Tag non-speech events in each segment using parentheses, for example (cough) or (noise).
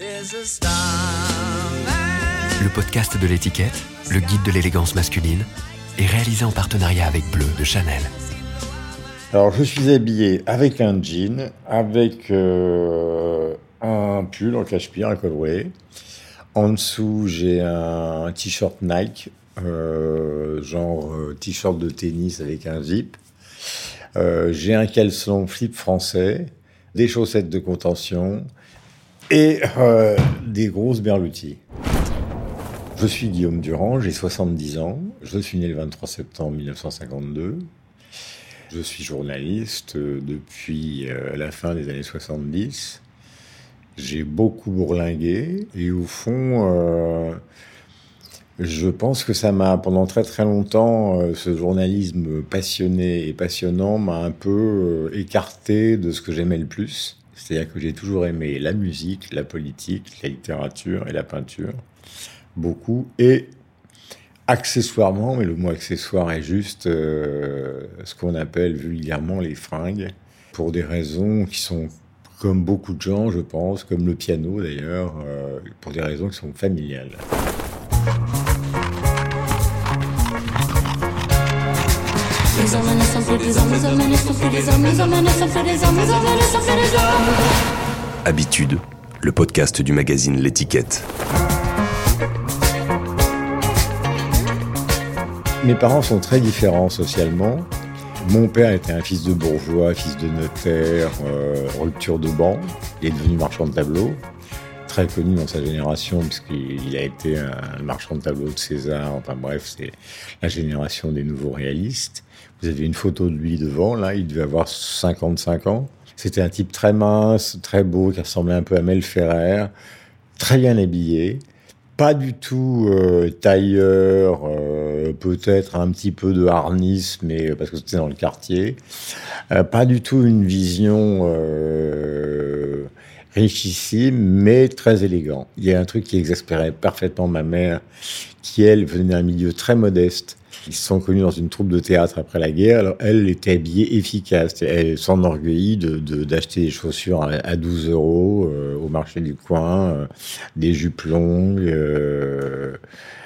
Le podcast de l'étiquette, le guide de l'élégance masculine, est réalisé en partenariat avec Bleu de Chanel. Alors, je suis habillé avec un jean, avec euh, un pull en cache-pire, un col roulé. En dessous, j'ai un t-shirt Nike, euh, genre euh, t-shirt de tennis avec un zip. j'ai un caleçon flip français, des chaussettes de contention et des grosses berloutis. Je suis Guillaume Durand, j'ai 70 ans. Je suis né le 23 septembre 1952. Je suis journaliste euh, depuis euh, la fin des années 70. J'ai beaucoup bourlingué et au fond, euh, je pense que ça m'a, pendant très très longtemps, ce journalisme passionné et passionnant m'a un peu écarté de ce que j'aimais le plus. C'est-à-dire que j'ai toujours aimé la musique, la politique, la littérature et la peinture beaucoup. Et accessoirement, mais le mot accessoire est juste euh, ce qu'on appelle vulgairement les fringues, pour des raisons qui sont, comme beaucoup de gens, je pense, comme le piano d'ailleurs, euh, pour des raisons qui sont familiales. Habitude, le podcast du magazine L'étiquette. Mes parents sont très différents socialement. Mon père était un fils de bourgeois, fils de notaire, euh, rupture de banc. Il est devenu marchand de tableaux, très connu dans sa génération puisqu'il a été un marchand de tableaux de César. Enfin bref, c'est la génération des nouveaux réalistes. Vous avez une photo de lui devant, là, il devait avoir 55 ans. C'était un type très mince, très beau, qui ressemblait un peu à Mel Ferrer, très bien habillé pas du tout euh, tailleur, euh, peut-être un petit peu de harnisse, mais parce que c'était dans le quartier. Euh, pas du tout une vision richissime, mais très élégant. Il y a un truc qui exaspérait parfaitement ma mère, qui elle venait d'un milieu très modeste ils se sont connus dans une troupe de théâtre après la guerre. Alors, elle était habillée efficace. Elle s'enorgueillit d'acheter des chaussures à, 12 euros euh, au marché du coin, euh, des jupes longues. Euh,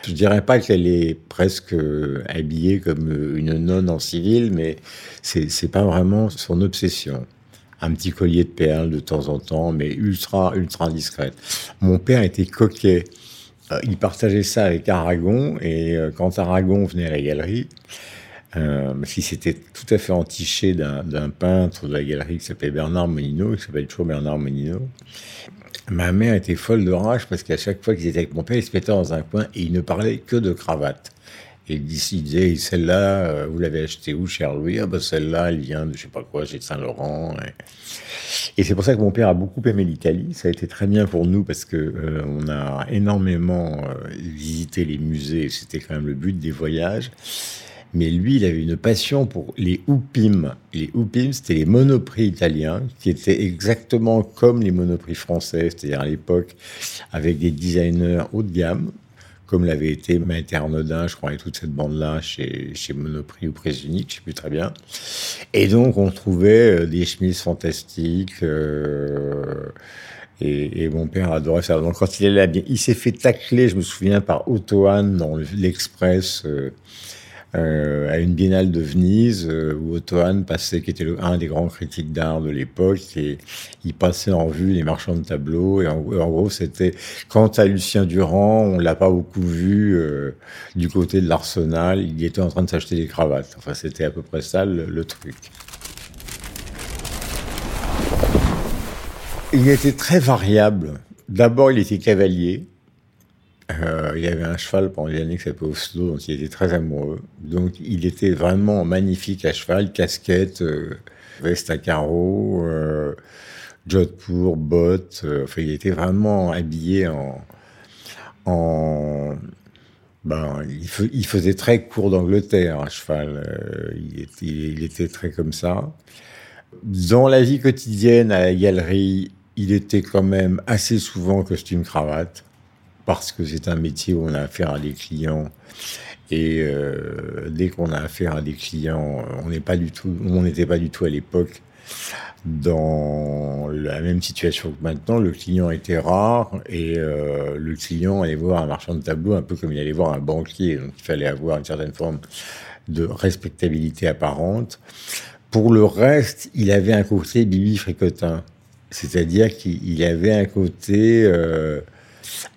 je dirais pas qu'elle est presque habillée comme une nonne en civil, mais c'est pas vraiment son obsession un petit collier de perles de temps en temps, mais ultra, ultra discrète. Mon père était coquet. Euh, il partageait ça avec Aragon, et euh, quand Aragon venait à la galerie, euh, qu'il s'était tout à fait entiché d'un peintre de la galerie qui s'appelait Bernard Monino, qui s'appelle toujours Bernard Monino. Ma mère était folle de rage parce qu'à chaque fois qu'ils étaient avec mon père, ils se mettaient dans un coin et ils ne parlaient que de cravate. Et disait, celle-là, vous l'avez achetée où, cher Louis? Ah ben celle-là, elle vient de je sais pas quoi, chez Saint-Laurent. Et c'est pour ça que mon père a beaucoup aimé l'Italie. Ça a été très bien pour nous parce que euh, on a énormément euh, visité les musées. C'était quand même le but des voyages. Mais lui, il avait une passion pour les houpim. Les houpim, c'était les monoprix italiens qui étaient exactement comme les monoprix français, c'est-à-dire à l'époque avec des designers haut de gamme comme l'avait été Maître Arnaudin, je crois, et toute cette bande-là chez, chez Monoprix ou Presse Unique, je sais plus très bien. Et donc, on trouvait euh, des chemises fantastiques. Euh, et, mon père adorait ça. Donc, quand il est là, il s'est fait tacler, je me souviens, par Otto dans l'Express. Euh, euh, à une biennale de Venise euh, où Otto passait, qui était un des grands critiques d'art de l'époque, et il passait en vue les marchands de tableaux. Et en, gros, c'était quant à Lucien Durand, on l'a pas beaucoup vu euh, du côté de l'Arsenal. Il était en train de s'acheter des cravates. Enfin, c'était à peu près ça le truc. Il était très variable. D'abord, il était cavalier. Euh, il avait un cheval pendant des années qui s'appelait Oslo, dont il était très amoureux. Donc il était vraiment magnifique à cheval, casquette, euh, veste à carreaux, euh, jodhpur, bottes. Euh, enfin, il était vraiment habillé en... en ben, il, faisait très court d'Angleterre à cheval. Il était, il était très comme ça. Dans la vie quotidienne, à la galerie, il était quand même assez souvent costume cravate parce que c'est un métier où on a affaire à des clients. Et euh, dès qu'on a affaire à des clients, on n'est pas du tout, on n'était pas du tout à l'époque dans la même situation que maintenant, le client était rare et euh, le client allait voir un marchand de tableaux un peu comme il allait voir un banquier. Donc il fallait avoir une certaine forme de respectabilité apparente. Pour le reste, il avait un côté Bibi Fricotin. C'est-à-dire qu'il avait un côté euh,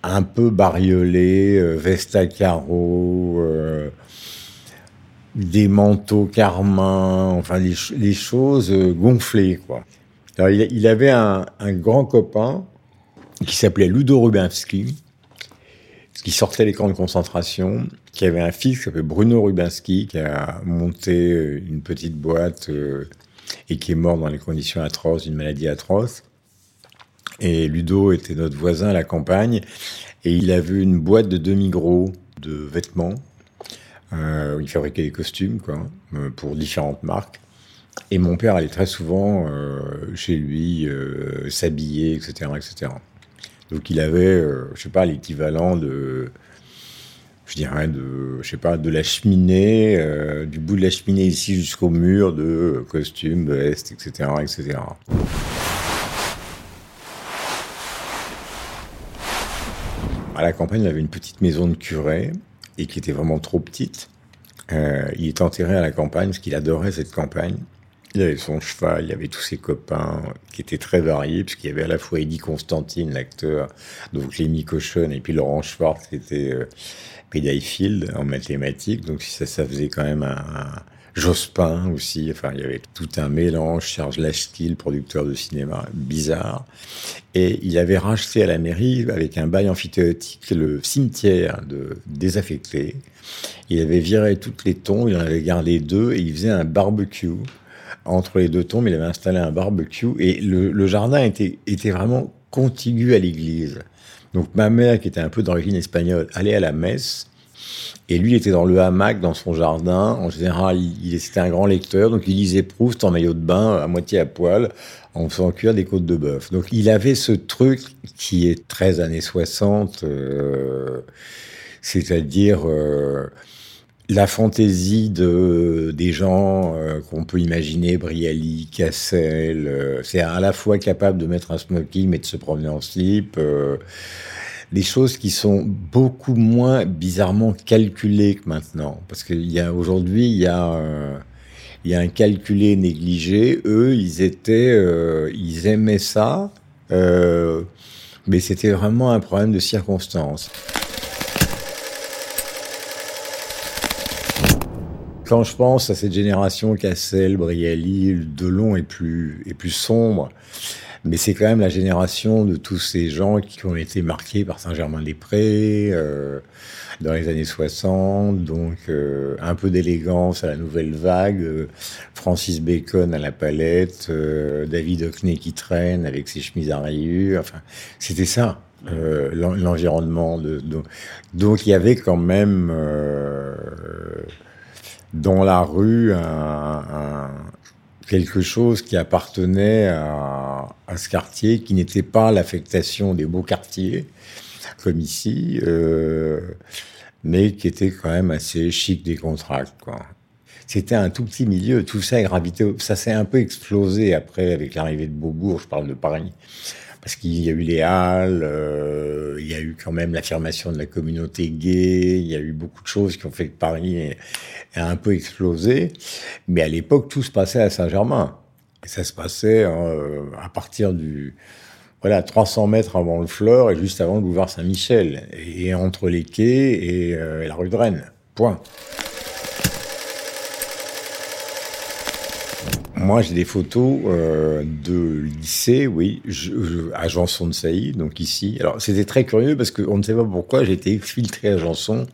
un peu bariolé, euh, veste carreaux, euh, des manteaux carmins, enfin les, choses euh, gonflées, quoi. Alors, il, avait un, grand copain qui s'appelait Ludo Rubinski, qui sortait les camps de concentration, qui avait un fils qui s'appelait Bruno Rubinski, qui a monté une petite boîte et qui est mort dans les conditions atroces, d'une maladie atroce. Et Ludo était notre voisin à la campagne, et il avait une boîte de demi-gros de vêtements euh, il fabriquait des costumes, quoi, euh, pour différentes marques. Et mon père allait très souvent euh, chez lui s'habiller, etc., etc. Donc il avait, je sais pas, l'équivalent de, je dirais, de, je sais pas, de la cheminée, du bout de la cheminée ici jusqu'au mur de costumes, vestes, etc., etc. À la campagne, il avait une petite maison de curé et qui était vraiment trop petite. Euh, il est enterré à la campagne parce qu'il adorait cette campagne. Il avait son cheval, il avait tous ses copains qui étaient très variés, puisqu'il y avait à la fois Eddie Constantine, l'acteur, donc Lémi Cochon, et puis Laurent Schwartz, qui était euh, Field en mathématiques. Donc ça, ça faisait quand même un, Jospin aussi. Enfin, il y avait tout un mélange. Serge Lachkill, producteur de cinéma, bizarre. Et il avait racheté à la mairie, avec un bail amphithéotique, le cimetière de désaffecté. Il avait viré toutes les tombes, il en avait gardé deux et il faisait un barbecue. Entre les deux tombes, il avait installé un barbecue et le, jardin était, était vraiment contigu à l'église. Donc ma mère, qui était un peu d'origine espagnole, allait à la messe et lui, il était dans le hamac, dans son jardin. En général, il, était un grand lecteur, donc il lisait Proust en maillot de bain, à moitié à poil, en faisant cuire des côtes de bœuf. Donc il avait ce truc qui est très années 60, euh, c'est-à-dire euh, la fantaisie de, des gens euh, qu'on peut imaginer, Brialy, Cassel. C'est à la fois capable de mettre un smoking, mais de se promener en slip des choses qui sont beaucoup moins bizarrement calculées que maintenant. Parce qu'il y a aujourd'hui, il y a, euh, il y a un calculé négligé. Eux, ils étaient, euh, ils aimaient ça, euh, mais c'était vraiment un problème de circonstance. Quand je pense à cette génération Cassel, Brialy, Delon est plus, est plus sombre. Mais c'est quand même la génération de tous ces gens qui ont été marqués par Saint-Germain-des-Prés euh, dans les années 60, donc euh, un peu d'élégance à la nouvelle vague, euh, Francis Bacon à la palette, David Hockney qui traîne avec ses chemises à rayures, enfin c'était ça. L'environnement de, donc il y avait quand même dans la rue un, quelque chose qui appartenait à, ce quartier, qui n'était pas l'affectation des beaux quartiers, comme ici, euh, mais qui était quand même assez chic des contracts. Quoi. C'était un tout petit milieu, tout ça gravité, ça s'est un peu explosé après avec l'arrivée de Beaubourg, je parle de Paris parce qu'il y a eu les Halles, euh, il y a eu quand même l'affirmation de la communauté gay, il y a eu beaucoup de choses qui ont fait que Paris a un peu explosé. Mais à l'époque, tout se passait à Saint-Germain. Et ça se passait euh, à partir du voilà 300 mètres avant le Fleur et juste avant le boulevard Saint-Michel, et, entre les quais et, euh, et la rue de Rennes. Point. Moi, j'ai des photos euh, de lycée, oui, à Janson de Sailly, donc ici. Alors, c'était très curieux parce qu'on ne sait pas pourquoi j'ai été exfiltré à Janson,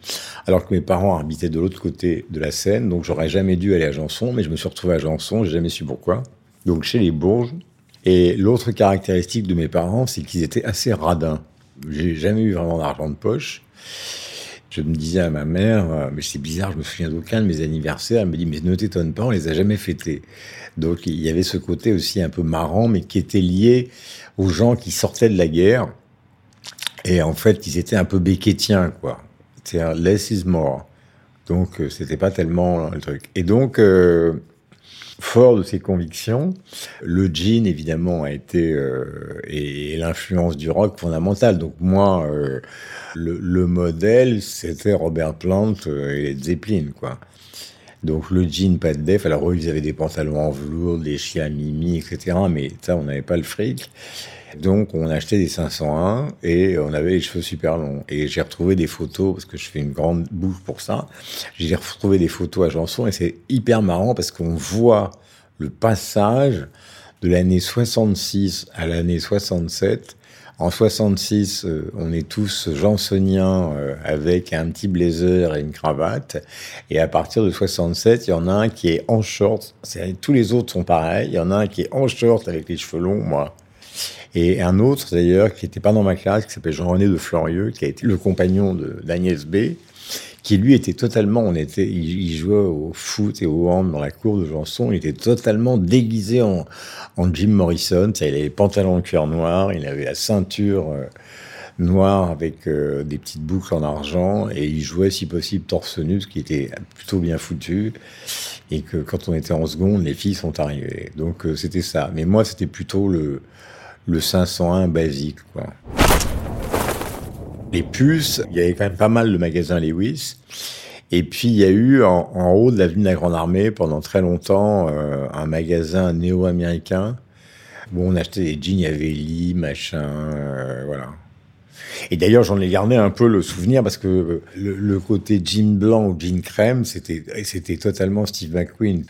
alors que mes parents habitaient de l'autre côté de la Seine, donc j'aurais jamais dû aller à Janson, mais je me suis retrouvé à Janson, j'ai jamais su pourquoi. Donc, chez les Bourges. Et l'autre caractéristique de mes parents, c'est qu'ils étaient assez radins. J'ai jamais eu vraiment d'argent de poche je me disais à ma mère, euh, mais c'est bizarre, je me souviens d'aucun de mes anniversaires. Elle me dit, mais ne t'étonne pas, on les a jamais fêtés. Donc il y avait ce côté aussi un peu marrant, mais qui était lié aux gens qui sortaient de la guerre. Et en fait, ils étaient un peu béquétiens, quoi. C'est less is more. Donc euh, c'était pas tellement le truc. Et donc, euh, fort de ses convictions. Le jean, évidemment, a été euh, et, l'influence du rock fondamentale. Donc moi, euh, le, le, modèle, c'était Robert Plant euh, et Zeppelin, quoi. Donc le jean, pas de def. Alors eux, ils avaient des pantalons en velours, des chiens mimi, etc. Mais ça, on n'avait pas le fric. Donc on achetait des 501 et on avait les cheveux super longs. Et j'ai retrouvé des photos, parce que je fais une grande bouche pour ça, j'ai retrouvé des photos à Janson et c'est hyper marrant parce qu'on voit le passage de l'année 66 à l'année 67. En 66, euh, on est tous jansoniens euh, avec un petit blazer et une cravate. Et à partir de 67, il y en a un qui est en short. Tous les autres sont pareils. Il y en a un qui est en short avec les cheveux longs, moi. Et un autre, d'ailleurs, qui n'était pas dans ma classe, qui s'appelle Jean-René de Florieux, qui a été le compagnon d'Agnès B, qui lui était totalement, on était, il, jouait au foot et au hand dans la cour de Janson, il était totalement déguisé en, Jim Morrison, il avait les pantalons en cuir noir, il avait la ceinture euh, noire avec euh, des petites boucles en argent, et il jouait si possible torse nu, ce qui était plutôt bien foutu, et que quand on était en seconde, les filles sont arrivées. Donc euh, c'était ça. Mais moi, c'était plutôt le, le 501 basique, quoi. Les puces, il y avait quand même pas mal de magasins Lewis. Et puis il y a eu en, haut de l'avenue de la Grande Armée pendant très longtemps euh, un magasin néo-américain où on achetait des jeans, il y avait Lee, machin, euh, voilà. Et d'ailleurs, j'en ai gardé un peu le souvenir parce que le, le côté jean blanc ou jean crème, c'était totalement Steve McQueen.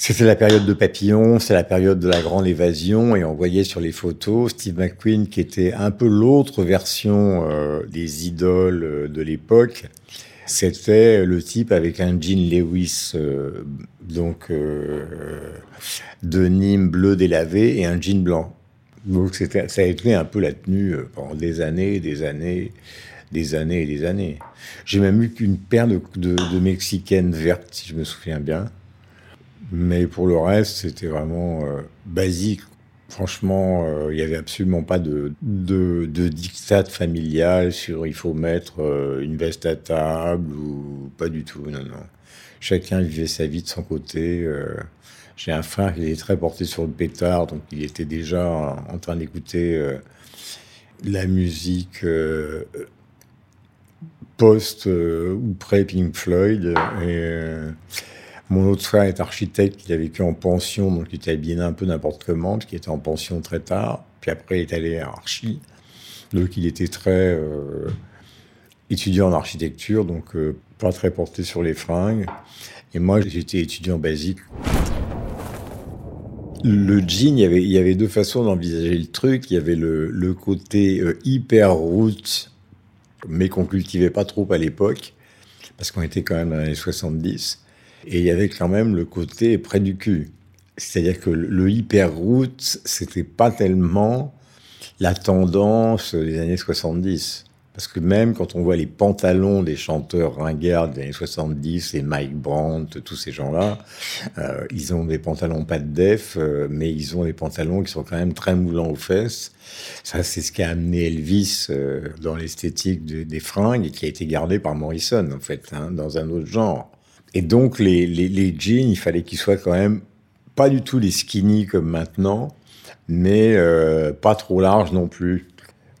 C'était la période de Papillon, c'est la période de la grande évasion, et on voyait sur les photos Steve McQueen qui était un peu l'autre version euh, des idoles euh, de l'époque. C'était le type avec un jean Lewis, euh, donc de Nîmes bleu délavé et un jean blanc. Donc ça a été un peu la tenue pendant des années, des années, des années et des années. J'ai même eu qu'une paire de mexicaines vertes, si je me souviens bien. Mais pour le reste, c'était vraiment euh, basique. Franchement, euh, il n'y avait absolument pas de, de, de dictat familial sur il faut mettre euh, une veste à table ou pas du tout. Non, non. Chacun vivait sa vie de son côté. J'ai un frère qui est très porté sur le pétard, donc il était déjà en train d'écouter la musique post ou pré Pink Floyd. Et, mon autre frère est architecte, il a vécu en pension, donc il était habillé un peu n'importe comment, qu'il était en pension très tard. Puis après, il est allé à Archi. Donc il était très euh, étudiant en architecture, donc euh, pas très porté sur les fringues. Et moi, j'étais étudiant basique. Le jean, il y avait, deux façons d'envisager le truc. Il y avait le, le côté euh, hyper route, mais qu'on cultivait pas trop à l'époque, parce qu'on était quand même dans les années 70. Et il y avait quand même le côté près du cul. C'est-à-dire que le hyper route, c'était pas tellement la tendance des années 70. Parce que même quand on voit les pantalons des chanteurs ringards des années 70, et Mike Brandt, tous ces gens-là, euh, ils ont des pantalons pas de def, euh, mais ils ont des pantalons qui sont quand même très moulants aux fesses. Ça, c'est ce qui a amené Elvis euh, dans l'esthétique des fringues et qui a été gardé par Morrison, en fait, hein, dans un autre genre. Et donc, les, les, jeans, il fallait qu'ils soient quand même pas du tout les skinny comme maintenant, mais euh, pas trop larges non plus.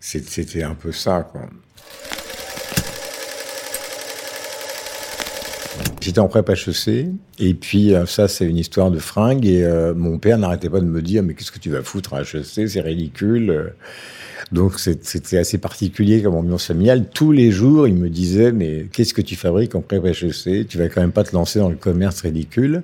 C'était un peu ça, quoi. J'étais en prépa HEC, et puis euh, ça, c'est une histoire de fringues, et euh, mon père n'arrêtait pas de me dire, mais qu'est-ce que tu vas foutre à HEC, c'est ridicule. Donc c'était assez particulier comme ambiance familiale. Tous les jours, il me disait mais qu'est-ce que tu fabriques en prépa HEC Tu vas quand même pas te lancer dans le commerce ridicule.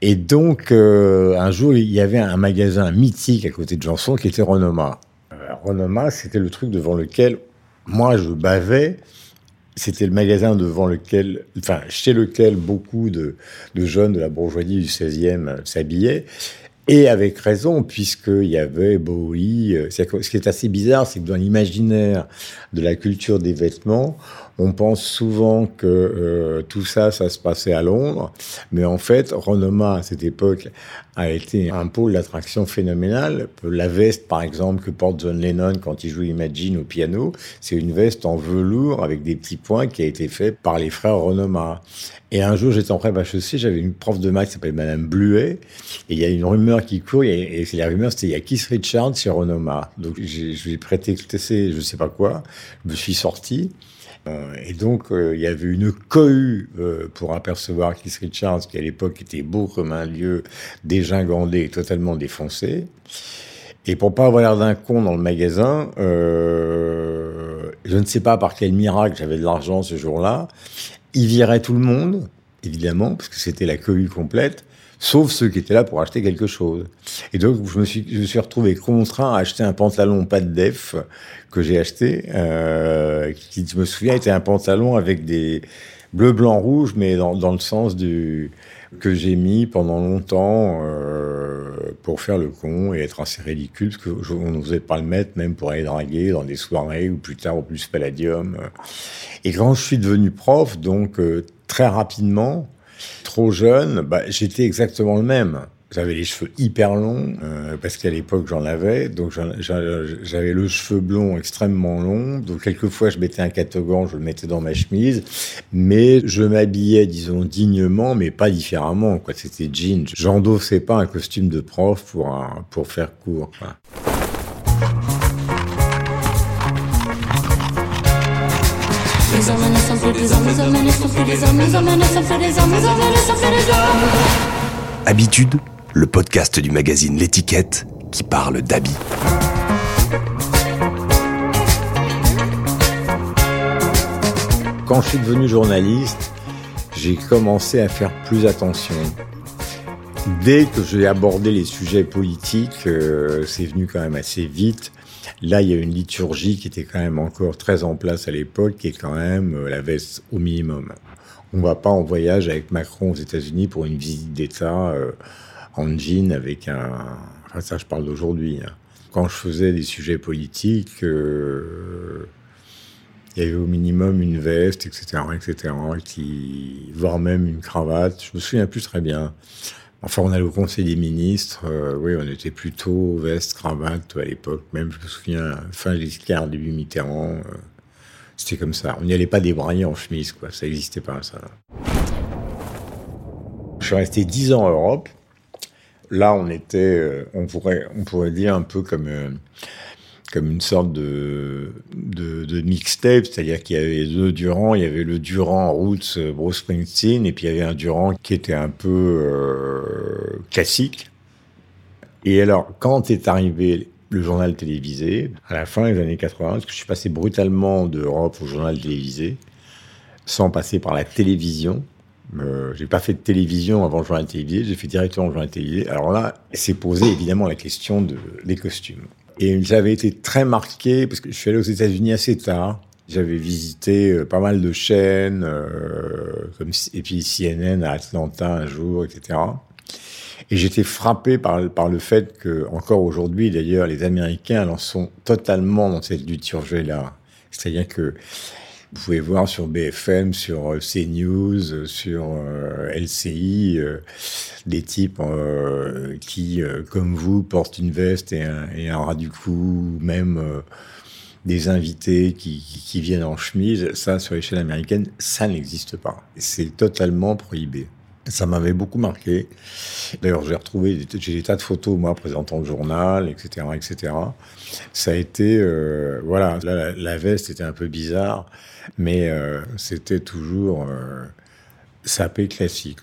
Et donc euh, un jour, il y avait un magasin mythique à côté de Janson qui était Renoma. Euh, Renoma, c'était le truc devant lequel moi je bavais. C'était le magasin devant lequel, enfin, chez lequel beaucoup de, de jeunes de la bourgeoisie du 16e s'habillaient. Et avec raison, puisqu'il y avait Bowie. Euh, ce qui est assez bizarre, c'est que dans l'imaginaire de la culture des vêtements, On pense souvent que euh, tout ça, ça se passait à Londres, mais en fait, Renoma à cette époque a été un pôle d'attraction phénoménal. La veste, par exemple, que porte John Lennon quand il joue Imagine au piano, c'est une veste en velours avec des petits points qui a été faite par les frères Renoma. Et un jour, j'étais en prépa HEC, j'avais une prof de maths qui s'appelle Madame Bluet, et il y a une rumeur qui court, et, et la rumeur, c'était il y a Keith Richards chez Renoma. Donc, je lui ai prêté, je sais pas quoi, je me suis sorti, et donc, euh, il y avait une cohue euh, pour apercevoir Keith Richards, qui à l'époque était beau comme un lieu dégingandé et totalement défoncé. Et pour pas avoir l'air d'un con dans le magasin, je ne sais pas par quel miracle j'avais de l'argent ce jour-là, il virait tout le monde, évidemment, parce que c'était la cohue complète sauf ceux qui étaient là pour acheter quelque chose. Et donc, je me suis, je me suis retrouvé contraint à acheter un pantalon pas de def que j'ai acheté, euh, qui, je me souviens, était un pantalon avec des bleu, blanc, rouge, mais dans, dans le sens du que j'ai mis pendant longtemps euh, pour faire le con et être assez ridicule, parce qu'on n'osait pas le mettre, même pour aller draguer dans des soirées ou plus tard au plus Palladium. Et quand je suis devenu prof, donc euh, très rapidement, Trop jeune, bah, j'étais exactement le même. J'avais les cheveux hyper longs, euh, parce qu'à l'époque j'en avais, donc j'avais le cheveu blond extrêmement long, donc quelquefois je mettais un catogan, je le mettais dans ma chemise, mais je m'habillais, disons, dignement, mais pas différemment, quoi. C'était jean. J'endossais pas un costume de prof pour, pour faire court, Habitude, le podcast du magazine L'étiquette qui parle d'habits. Quand je suis devenu journaliste, j'ai commencé à faire plus attention. Dès que j'ai abordé les sujets politiques, euh, c'est venu quand même assez vite. Là, il y a une liturgie qui était quand même encore très en place à l'époque, qui est quand même euh, la veste au minimum. On va pas en voyage avec Macron aux États-Unis pour une visite d'État euh, en jean avec un. Enfin, ça, je parle d'aujourd'hui. Hein. Quand je faisais des sujets politiques, euh, il y avait au minimum une veste, etc., etc., qui, voire même une cravate. Je me souviens plus très bien. Enfin, on allait au Conseil des ministres. Euh, oui, on était plutôt veste, cravate à l'époque. Même, je me souviens, fin Giscard, début Mitterrand. Euh, c'était comme ça. On n'y allait pas débrailler en chemise, quoi. Ça n'existait pas, ça. Je suis resté dix ans en Europe. Là, on était, euh, on pourrait, on pourrait dire un peu comme comme une sorte de, mixtape, c'est-à-dire qu'il y avait deux Durand, il y avait le Durand Roots euh, Bruce Springsteen, et puis il y avait un Durand qui était un peu euh, classique. Et alors, quand est arrivé le journal télévisé, à la fin des années 80, parce que je suis passé brutalement d'Europe au journal télévisé, sans passer par la télévision, euh, j'ai pas fait de télévision avant le journal télévisé, j'ai fait directement le journal télévisé. Alors là, c'est posé évidemment la question de, des costumes. Et j'avais été très marqué parce que je suis allé aux États-Unis assez tard. J'avais visité euh, pas mal de chaînes, euh, comme, et puis CNN à Atlanta un jour, etc. Et j'étais frappé par, par le fait que, encore aujourd'hui d'ailleurs, les Américains en sont totalement dans cette liturgie-là. C'est-à-dire que vous pouvez voir sur BFM, sur euh, CNews, sur euh, LCI, euh, des types qui, comme vous, portent une veste et un, et ras du cou, même des invités qui, viennent en chemise. Ça, sur l'échelle américaine, ça n'existe pas. C'est totalement prohibé. Ça m'avait beaucoup marqué. D'ailleurs, j'ai retrouvé, j'ai des tas de photos, moi, présentant le journal, etc., etc. Ça a été, voilà, là, la, veste était un peu bizarre mais euh, c'était toujours euh, sapé classique.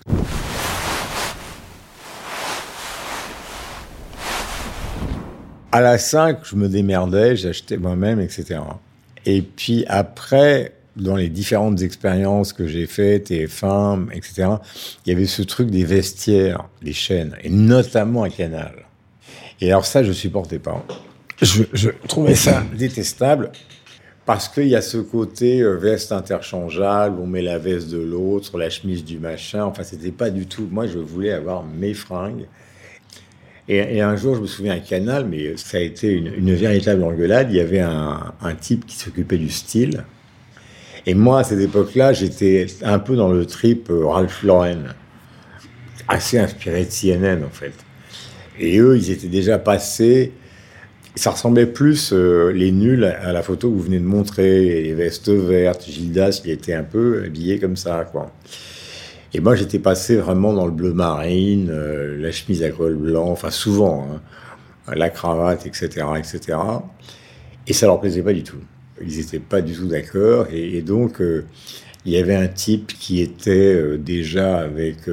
À la 5, je me démerdais, j'achetais moi-même, etc. Et puis après, dans les différentes expériences que j'ai faites, TF1, etc., il y avait ce truc des vestiaires, des chaînes, et notamment à Canal. Et alors ça, je supportais pas. Je, je trouvais ça détestable. Parce qu'il y a ce côté euh, veste interchangeable, on met la veste de l'autre, la chemise du machin. Enfin, c'était pas du tout. Moi, je voulais avoir mes fringues. Et, un jour, je me souviens un Canal, mais ça a été une, véritable engueulade. Il y avait un, type qui s'occupait du style. Et moi, à cette époque-là, j'étais un peu dans le trip euh, Ralph Lauren, assez inspiré de CNN en fait. Et eux, ils étaient déjà passés. Ça ressemblait plus, euh, les nuls, à la photo que vous venez de montrer, les vestes vertes. Gildas, il était un peu habillé comme ça, quoi. Et moi, j'étais passé vraiment dans le bleu marine, euh, la chemise à col blanc, enfin souvent, hein, la cravate, etc., etc. Et ça leur plaisait pas du tout. Ils n'étaient pas du tout d'accord. Et, donc, euh, il y avait un type qui était déjà avec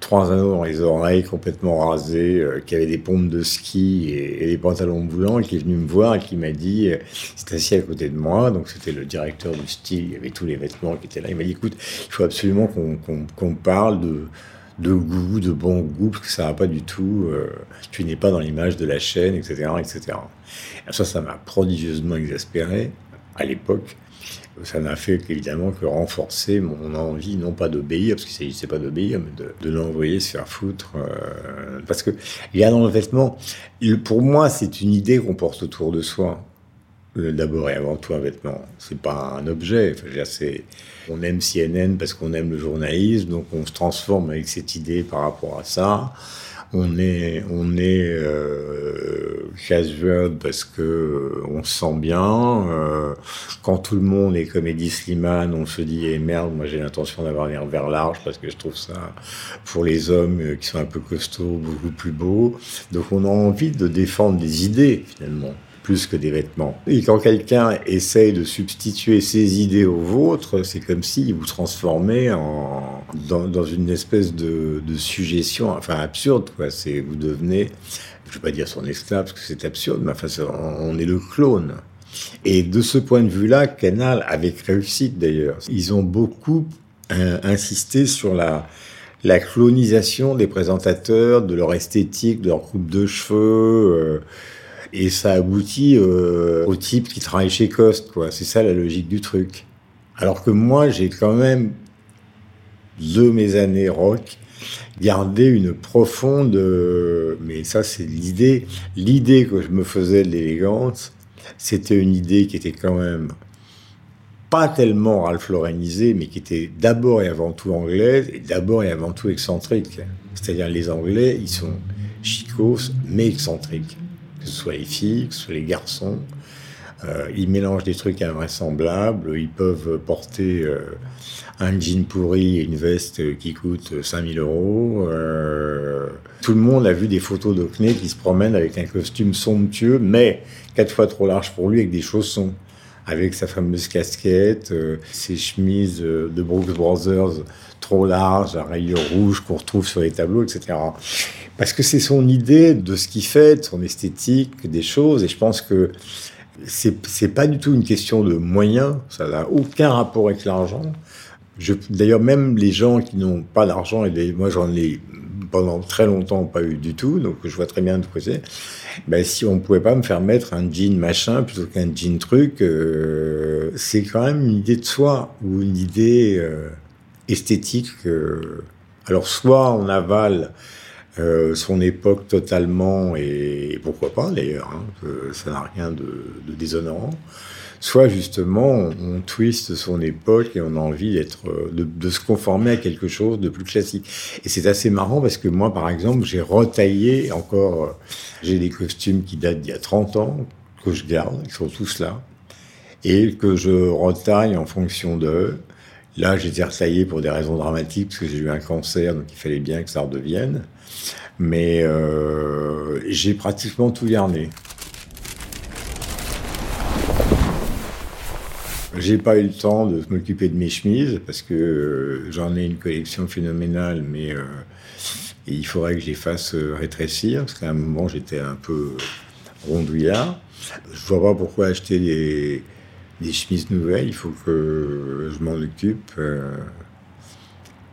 trois anneaux dans les oreilles, complètement rasé, qui avait des pompes de ski et, des pantalons moulants, qui est venu me voir et qui m'a dit, c'est assis à côté de moi, donc c'était le directeur du style, il y avait tous les vêtements qui étaient là. Il m'a dit, écoute, il faut absolument qu'on parle de de goût, de bon goût, parce que ça va pas du tout, tu n'es pas dans l'image de la chaîne, etc., etc. Ça, ça m'a prodigieusement exaspéré à l'époque. Ça n'a fait évidemment que renforcer mon envie, non pas d'obéir, parce qu'il ne s'agissait pas d'obéir, mais de, l'envoyer se faire foutre. Euh, parce que il y a dans le vêtement, pour moi, c'est une idée qu'on porte autour de soi. D'abord et avant tout un vêtement, c'est pas un objet. on aime CNN parce qu'on aime le journalisme, donc on se transforme avec cette idée par rapport à ça on est, on est euh, casual parce que on se sent bien. Euh, quand tout le monde est comme Eddie Slimane, on se dit eh merde, moi j'ai l'intention d'avoir un verre large parce que je trouve ça pour les hommes euh, qui sont un peu costauds beaucoup plus beau. Donc on a envie de défendre des idées finalement plus que des vêtements. Et quand quelqu'un essaye de substituer ses idées aux vôtres, c'est comme s'il vous transformait en, dans, une espèce de, suggestion, enfin absurde, quoi. C'est, vous devenez, je ne vais pas dire son esclave parce que c'est absurde, mais enfin, on est le clone. Et de ce point de vue-là, Canal, avec réussite d'ailleurs, ils ont beaucoup euh, insisté sur la, clonisation des présentateurs, de leur esthétique, de leur coupe de cheveux. Euh, et ça aboutit euh, au type qui travaille chez Cost, quoi. C'est ça la logique du truc. Alors que moi, j'ai quand même, de mes années rock, gardé une profonde... Euh, mais ça, c'est l'idée. L'idée que je me faisais de l'élégance, c'était une idée qui était quand même pas tellement Ralph mais qui était d'abord et avant tout anglaise, et d'abord et avant tout excentrique. C'est-à-dire les Anglais, ils sont chicos, mais excentriques que ce soit les filles, que ce soit les garçons. Euh, ils mélangent des trucs invraisemblables. Ils peuvent porter euh, un jean pourri et une veste qui coûte 5000 euros. Euh, tout le monde a vu des photos d'Ocné qui se promène avec un costume somptueux, mais quatre fois trop large pour lui, avec des chaussons, avec sa fameuse casquette, ses chemises de Brooks Brothers trop larges, à rayures rouges qu'on retrouve sur les tableaux, etc. Parce que c'est son idée de ce qu'il fait, son esthétique, des choses. Et je pense que c'est pas du tout une question de moyens. Ça n'a aucun rapport avec l'argent. D'ailleurs, même les gens qui n'ont pas d'argent, et moi j'en ai pendant très longtemps pas eu du tout, donc je vois très bien de quoi c'est. Ben, si on pouvait pas me faire mettre un jean machin plutôt qu'un jean truc, euh, c'est quand même une idée de soi ou une idée euh, esthétique. Euh. alors soit on avale euh, son époque totalement, et pourquoi pas d'ailleurs, hein, ça n'a rien de, déshonorant, soit justement on, twiste son époque et on a envie d'être, de, se conformer à quelque chose de plus classique. Et c'est assez marrant parce que moi, par exemple, j'ai retaillé encore, j'ai des costumes qui datent d'il y a 30 ans, que je garde, ils sont tous là, et que je retaille en fonction d'eux. Là, j'ai été retaillé pour des raisons dramatiques, parce que j'ai eu un cancer, donc il fallait bien que ça redevienne. Mais euh, j'ai pratiquement tout garné. J'ai pas eu le temps de m'occuper de mes chemises parce que euh, j'en ai une collection phénoménale, mais euh, il faudrait que je les fasse rétrécir parce qu'à un moment j'étais un peu rondouillard. Je vois pas pourquoi acheter des chemises nouvelles. Il faut que je m'en occupe.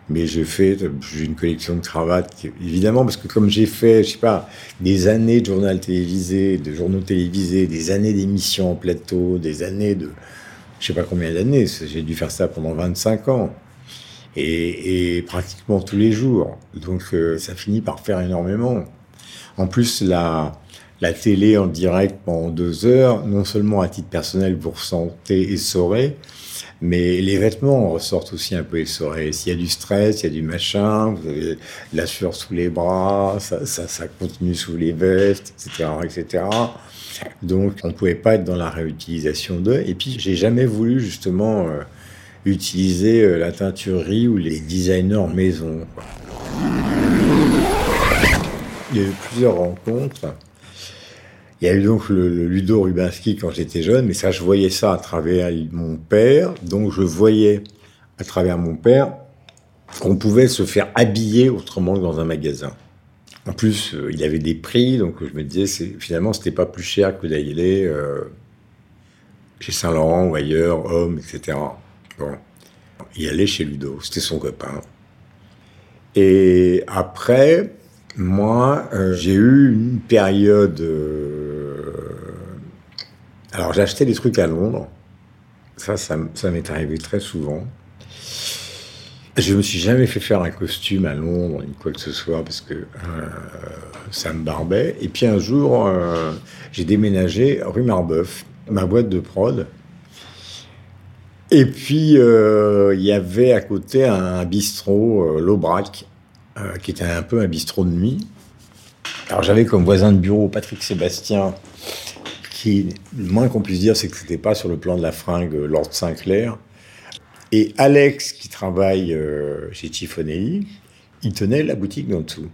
Mais j'ai fait, j'ai une collection de cravates, évidemment, parce que comme j'ai fait, je sais pas, des années de journal télévisé, de journaux télévisés, des années d'émissions en plateau, des années de, je sais pas combien d'années, j'ai dû faire ça pendant 25 ans. Et, et pratiquement tous les jours. Donc euh, ça finit par faire énormément. En plus, la, la télé en direct pendant deux heures, non seulement à titre personnel, vous ressentez et saurez, Mais les vêtements ressortent aussi un peu essorés. S'il y a du stress, il y a du machin, vous avez de la sueur sous les bras, ça, continue sous les vestes, etc., etc. Donc, on ne pouvait pas être dans la réutilisation d'eux. Et puis, j'ai jamais voulu justement euh, utiliser euh, la teinturerie ou les designers maison. Il y a eu plusieurs rencontres. Il y a eu donc le, Ludo Rubinski quand j'étais jeune, mais ça, je voyais ça à travers mon père. Donc, je voyais à travers mon père qu'on pouvait se faire habiller autrement que dans un magasin. En plus, euh, il avait des prix, donc je me disais, finalement, c'était pas plus cher que d'aller euh, chez Saint-Laurent ou ailleurs, homme, etc. Bon. Il allait chez Ludo, c'était son copain. Et après, moi, euh, j'ai eu une période. Alors, j'achetais des trucs à Londres. Ça, ça, m'est arrivé très souvent. Je me suis jamais fait faire un costume à Londres, ni quoi que ce soit, parce que euh, ça me barbait. Et puis un jour, euh, j'ai déménagé rue Marbeuf, ma boîte de prod. Et puis, euh, il y avait à côté un bistrot, l'Aubrac, qui était un peu un bistrot de nuit. Alors j'avais comme voisin de bureau Patrick Sébastien, qui, le moins qu'on puisse dire, c'est que c'était pas sur le plan de la fringue euh, Lord Sinclair. Et Alex, qui travaille euh, chez Chiffonelli, il tenait la boutique d'en dessous.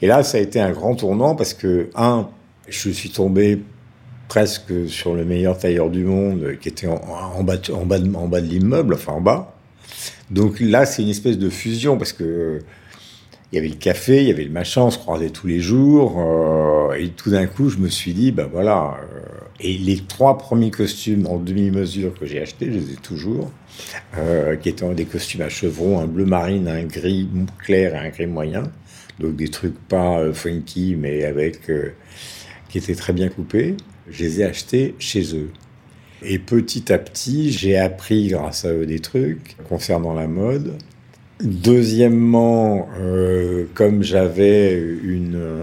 Et là, ça a été un grand tournant parce que, un, je suis tombé presque sur le meilleur tailleur du monde, qui était en bas de l'immeuble, enfin en bas. Donc là, c'est une espèce de fusion parce que il y avait le café, il y avait le machin, on se croisait tous les jours. euh, et tout d'un coup, je me suis dit, ben voilà. euh, et les trois premiers costumes en demi-mesure que j'ai achetés, je les ai toujours, euh, qui étaient des costumes à chevrons, un bleu marine, un gris clair et un gris moyen. Donc des trucs pas euh, funky, mais avec qui étaient très bien coupés. Je les ai achetés chez eux. Et petit à petit, j'ai appris grâce à eux des trucs concernant la mode. Deuxièmement, euh, comme j'avais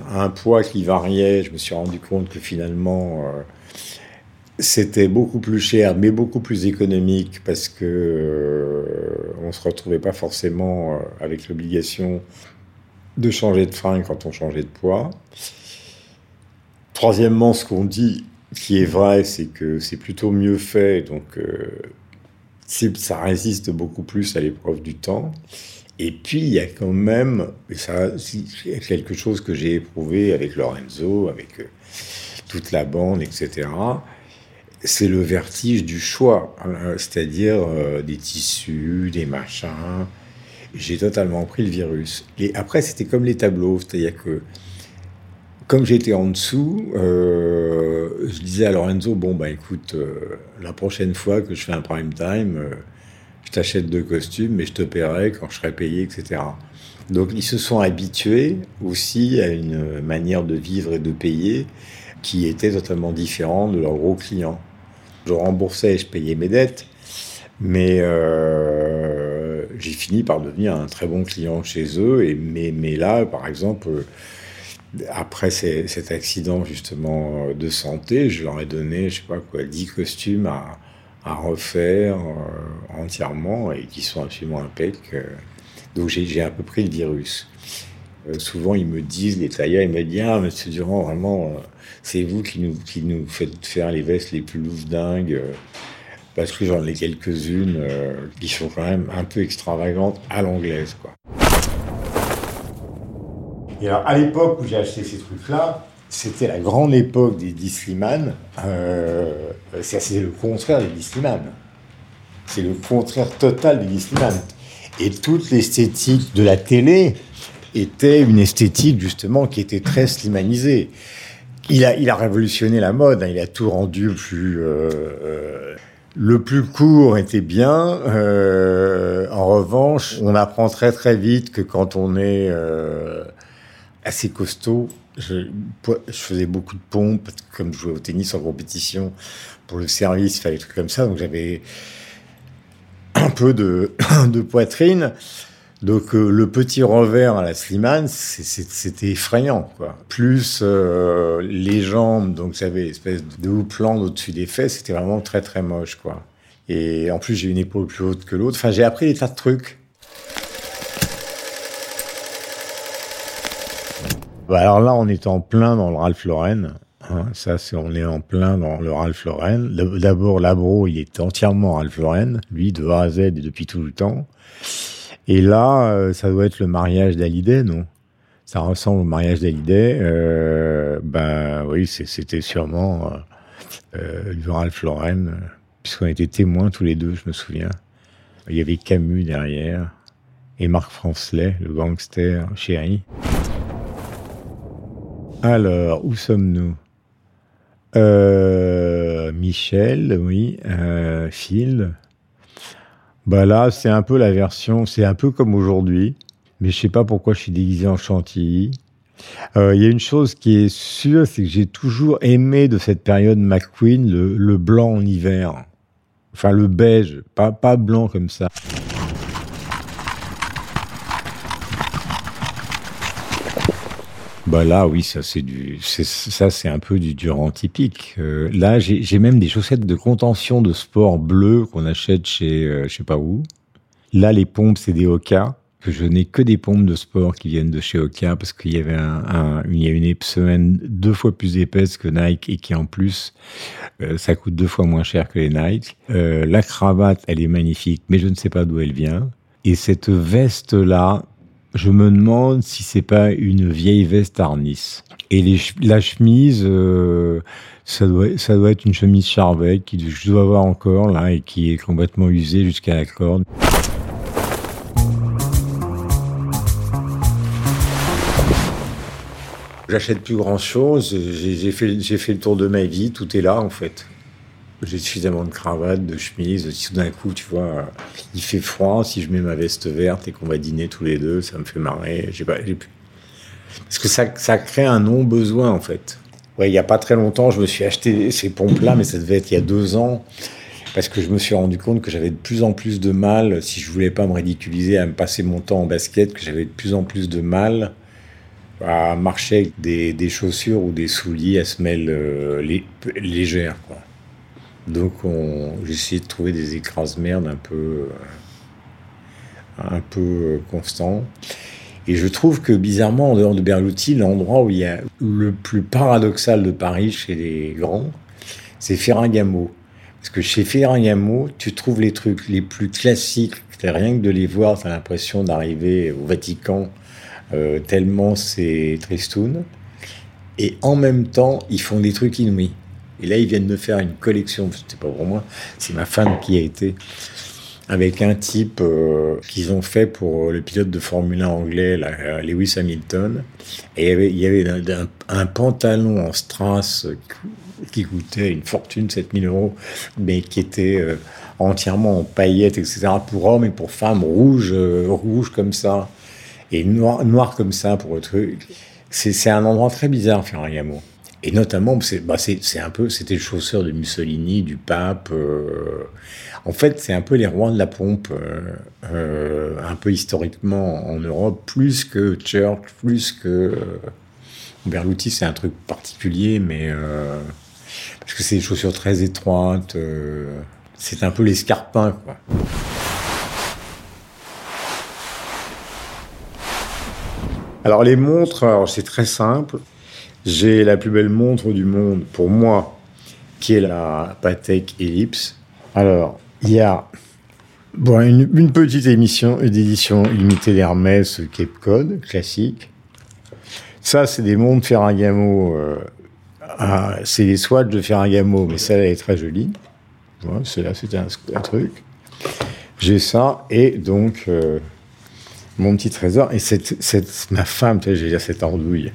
un poids qui variait, je me suis rendu compte que finalement, euh, c'était beaucoup plus cher, mais beaucoup plus économique parce que euh, on se retrouvait pas forcément euh, avec l'obligation de changer de fringue quand on changeait de poids. Troisièmement, ce qu'on dit qui est vrai, c'est que c'est plutôt mieux fait, donc ça résiste beaucoup plus à l'épreuve du temps. Et puis, il y a quand même, quelque chose que j'ai éprouvé avec Lorenzo, avec euh, toute la bande, etc. C'est le vertige du choix, hein, c'est-à-dire euh, des tissus, des machins. J'ai totalement pris le virus. Et après, c'était comme les tableaux, c'est-à-dire que comme j'étais en dessous, euh, je disais à Lorenzo, bon, bah écoute, euh, la prochaine fois que je fais un prime time, euh, je t'achète deux costumes, mais je te paierai quand je serai payé, etc. Donc ils se sont habitués aussi à une manière de vivre et de payer qui était totalement différente de leurs gros clients. Je remboursais et je payais mes dettes, mais j'ai fini par devenir un très bon client chez eux. Et, mais, là, par exemple, après cet accident justement euh, de santé, je leur ai donné, je sais pas quoi, 10 costumes à, à refaire euh, entièrement et qui sont absolument impecs. euh. Donc j'ai un peu pris le virus. Souvent, ils me disent, les tailleurs, ils me disent Ah, monsieur Durand, vraiment, c'est vous qui nous, faites faire les vestes les plus louves dingues. parce que j'en ai quelques-unes qui sont quand même un peu extravagantes à l'anglaise, quoi. Et alors, à l'époque où j'ai acheté ces trucs-là, c'était la grande époque des Disliman. Euh, c'est le contraire des Disliman. C'est le contraire total des Disliman. Et toute l'esthétique de la télé était une esthétique justement qui était très slimanisée. Il a, il a révolutionné la mode, hein, il a tout rendu plus... euh, euh, le plus court était bien. euh, en revanche, on apprend très très vite que quand on est assez costaud, je, faisais beaucoup de pompes, comme je jouais au tennis en compétition pour le service, il fallait des trucs comme ça, donc j'avais un peu de, (coughs) poitrine. Donc euh, le petit revers à la Slimane, c'était effrayant, quoi. Plus euh, les jambes, donc j'avais une espèce de houpland au-dessus des fesses, c'était vraiment très très moche, quoi. Et en plus, j'ai une épaule plus haute que l'autre. Enfin, j'ai appris des tas de trucs. Bah, alors là, on est en plein dans le Ralph Lauren. Hein, ça, c'est on est en plein dans le Ralph Lauren. D'abord, Labro, il est entièrement Ralph Lauren, lui de A à Z depuis tout le temps. Et là, euh, ça doit être le mariage d'Hallyday, non? Ça ressemble au mariage d'Hallyday. Euh, ben oui, c'était sûrement euh, euh, du Ralph Lauren, puisqu'on était témoins tous les deux, je me souviens. Il y avait Camus derrière et Marc Francelet, le gangster chéri. Alors, où sommes-nous? Euh, Michel, oui, euh, Phil. Bah là, c'est un peu la version, c'est un peu comme aujourd'hui, mais je sais pas pourquoi je suis déguisé en chantilly. Euh, il y a une chose qui est sûre, c'est que j'ai toujours aimé de cette période McQueen le, le, blanc en hiver. Enfin, le beige, pas, pas blanc comme ça. Bah là, oui, ça c'est du, ça c'est un peu du durant typique. Euh, là, j'ai même des chaussettes de contention de sport bleu qu'on achète chez, euh, je sais pas où. Là, les pompes, c'est des Oka. Que je n'ai que des pompes de sport qui viennent de chez Oka parce qu'il y avait a une semaine deux fois plus épaisse que Nike et qui en plus, euh, ça coûte deux fois moins cher que les Nike. Euh, la cravate, elle est magnifique, mais je ne sais pas d'où elle vient. Et cette veste là, je me demande si c'est pas une vieille veste Arnis. Et la chemise, euh, ça, doit, être une chemise Charvet qui je dois avoir encore là et qui est complètement usée jusqu'à la corde. J'achète plus grand chose. J'ai fait le tour de ma vie. Tout est là en fait. J'ai suffisamment de cravates, de chemises. Si tout d'un coup, tu vois, il fait froid, si je mets ma veste verte et qu'on va dîner tous les deux, ça me fait marrer. J'ai pas, j'ai plus. Parce que ça, ça crée un non-besoin, en fait. Ouais, il y a pas très longtemps, je me suis acheté ces pompes-là, mais ça devait être il y a deux ans. Parce que je me suis rendu compte que j'avais de plus en plus de mal, si je voulais pas me ridiculiser, à me passer mon temps en basket, que j'avais de plus en plus de mal à marcher avec des, des chaussures ou des souliers à semelles euh, lé, légères, quoi. Donc j'ai essayé de trouver des écrases-merdes un peu, euh, un peu euh, constants. Et je trouve que bizarrement, en dehors de Berluti, l'endroit où il y a le plus paradoxal de Paris chez les grands, c'est Ferragamo. Parce que chez Ferragamo, tu trouves les trucs les plus classiques. Rien que de les voir, tu as l'impression d'arriver au Vatican, euh, tellement c'est tristoun. Et en même temps, ils font des trucs inouïs. Et là, ils viennent de faire une collection, c'était pas pour moi, c'est ma femme qui a été, avec un type euh, qu'ils ont fait pour le pilote de Formule 1 anglais, là, Lewis Hamilton. Et il y avait, un, pantalon en strass qui coûtait une fortune, 7000 euros, mais qui était euh, entièrement en paillettes, etc., pour hommes et pour femmes, rouge, euh, rouge comme ça, et noir, noir comme ça pour le truc. C'est un endroit très bizarre, Ferragamo. Et notamment, c'est bah un peu, c'était le chausseur de Mussolini, du pape. Euh, en fait, c'est un peu les rois de la pompe, euh, euh, un peu historiquement en Europe, plus que Church, plus que euh, Berluti, c'est un truc particulier, mais parce que c'est des chaussures très étroites. c'est un peu l'escarpin, quoi. Alors les montres, c'est très simple. J'ai la plus belle montre du monde pour moi, qui est la Patek Ellipse. Alors, il y a bon, une, une petite émission d'édition limitée d'Hermès Cape Cod, classique. Ça, c'est des montres Ferragamo. Euh, ah, c'est des Swatch de Ferragamo, mais celle-là est très jolie. Voilà, là c'était un, truc. J'ai ça, et donc, euh, mon petit trésor. Et cette, cette, ma femme, sais, j'ai dire cette andouille.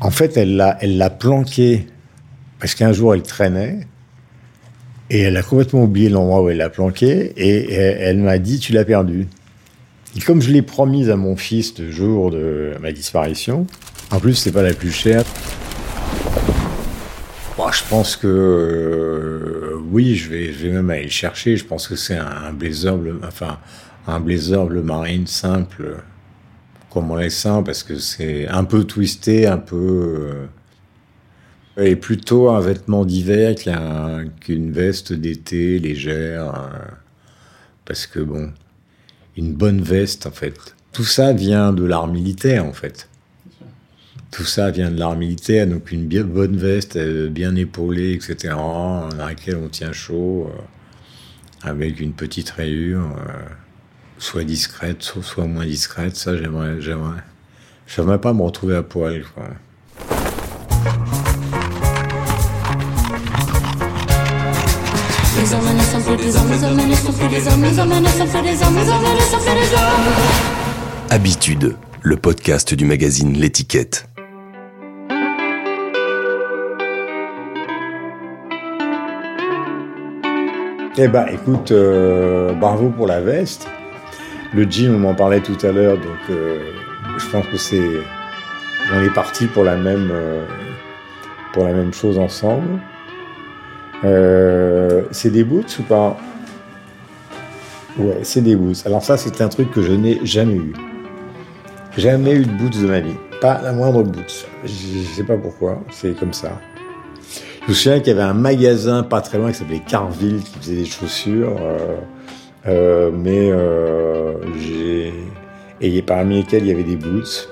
En fait, elle l'a, elle l'a planqué parce qu'un jour elle traînait et elle a complètement oublié l'endroit où elle l'a planqué et elle, m'a dit tu l'as perdu. Et comme je l'ai promise à mon fils le jour de ma disparition, en plus c'est pas la plus chère. Je pense que euh, oui, je vais, je vais même aller le chercher. Je pense que c'est un, blazer, enfin un blazer bleu marine simple laisse ça parce que c'est un peu twisté, un peu. Euh, Et plutôt un vêtement d'hiver qu'une veste d'été légère. Euh, parce que bon, une bonne veste, en fait. Tout ça vient de l'art militaire, en fait. Tout ça vient de l'art militaire, donc une bonne veste, euh, bien épaulée, etc., dans laquelle on tient chaud, avec une petite rayure, soit discrète, soit, moins discrète. Ça, j'aimerais, j'aimerais, j'aimerais pas me retrouver à poil, quoi. Habitude, le podcast du magazine L'étiquette. Eh ben, écoute, euh, bravo pour la veste. Le jean, on m'en parlait tout à l'heure, donc euh, je pense que c'est, on est parti pour la même, euh, pour la même chose ensemble. Euh, c'est des boots ou pas? Ouais, c'est des boots. Alors ça, c'est un truc que je n'ai jamais eu. Jamais eu de boots de ma vie. Pas la moindre boots. Je, sais pas pourquoi, c'est comme ça. Je me souviens qu'il y avait un magasin pas très loin qui s'appelait Carville qui faisait des chaussures. Mais j'ai... Et parmi lesquels il y avait des boots.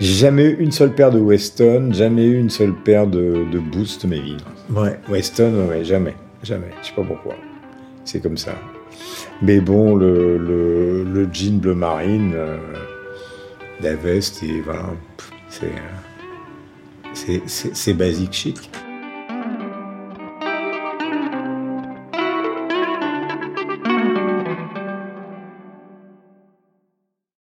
J'ai jamais eu une seule paire de Weston, jamais eu une seule paire de, de boots de ma vie. Ouais, Weston, ouais, jamais, jamais. Je sais pas pourquoi. C'est comme ça. Mais bon, le, le, le jean bleu marine, euh, la veste, et voilà, c'est, c'est, c'est, basique chic.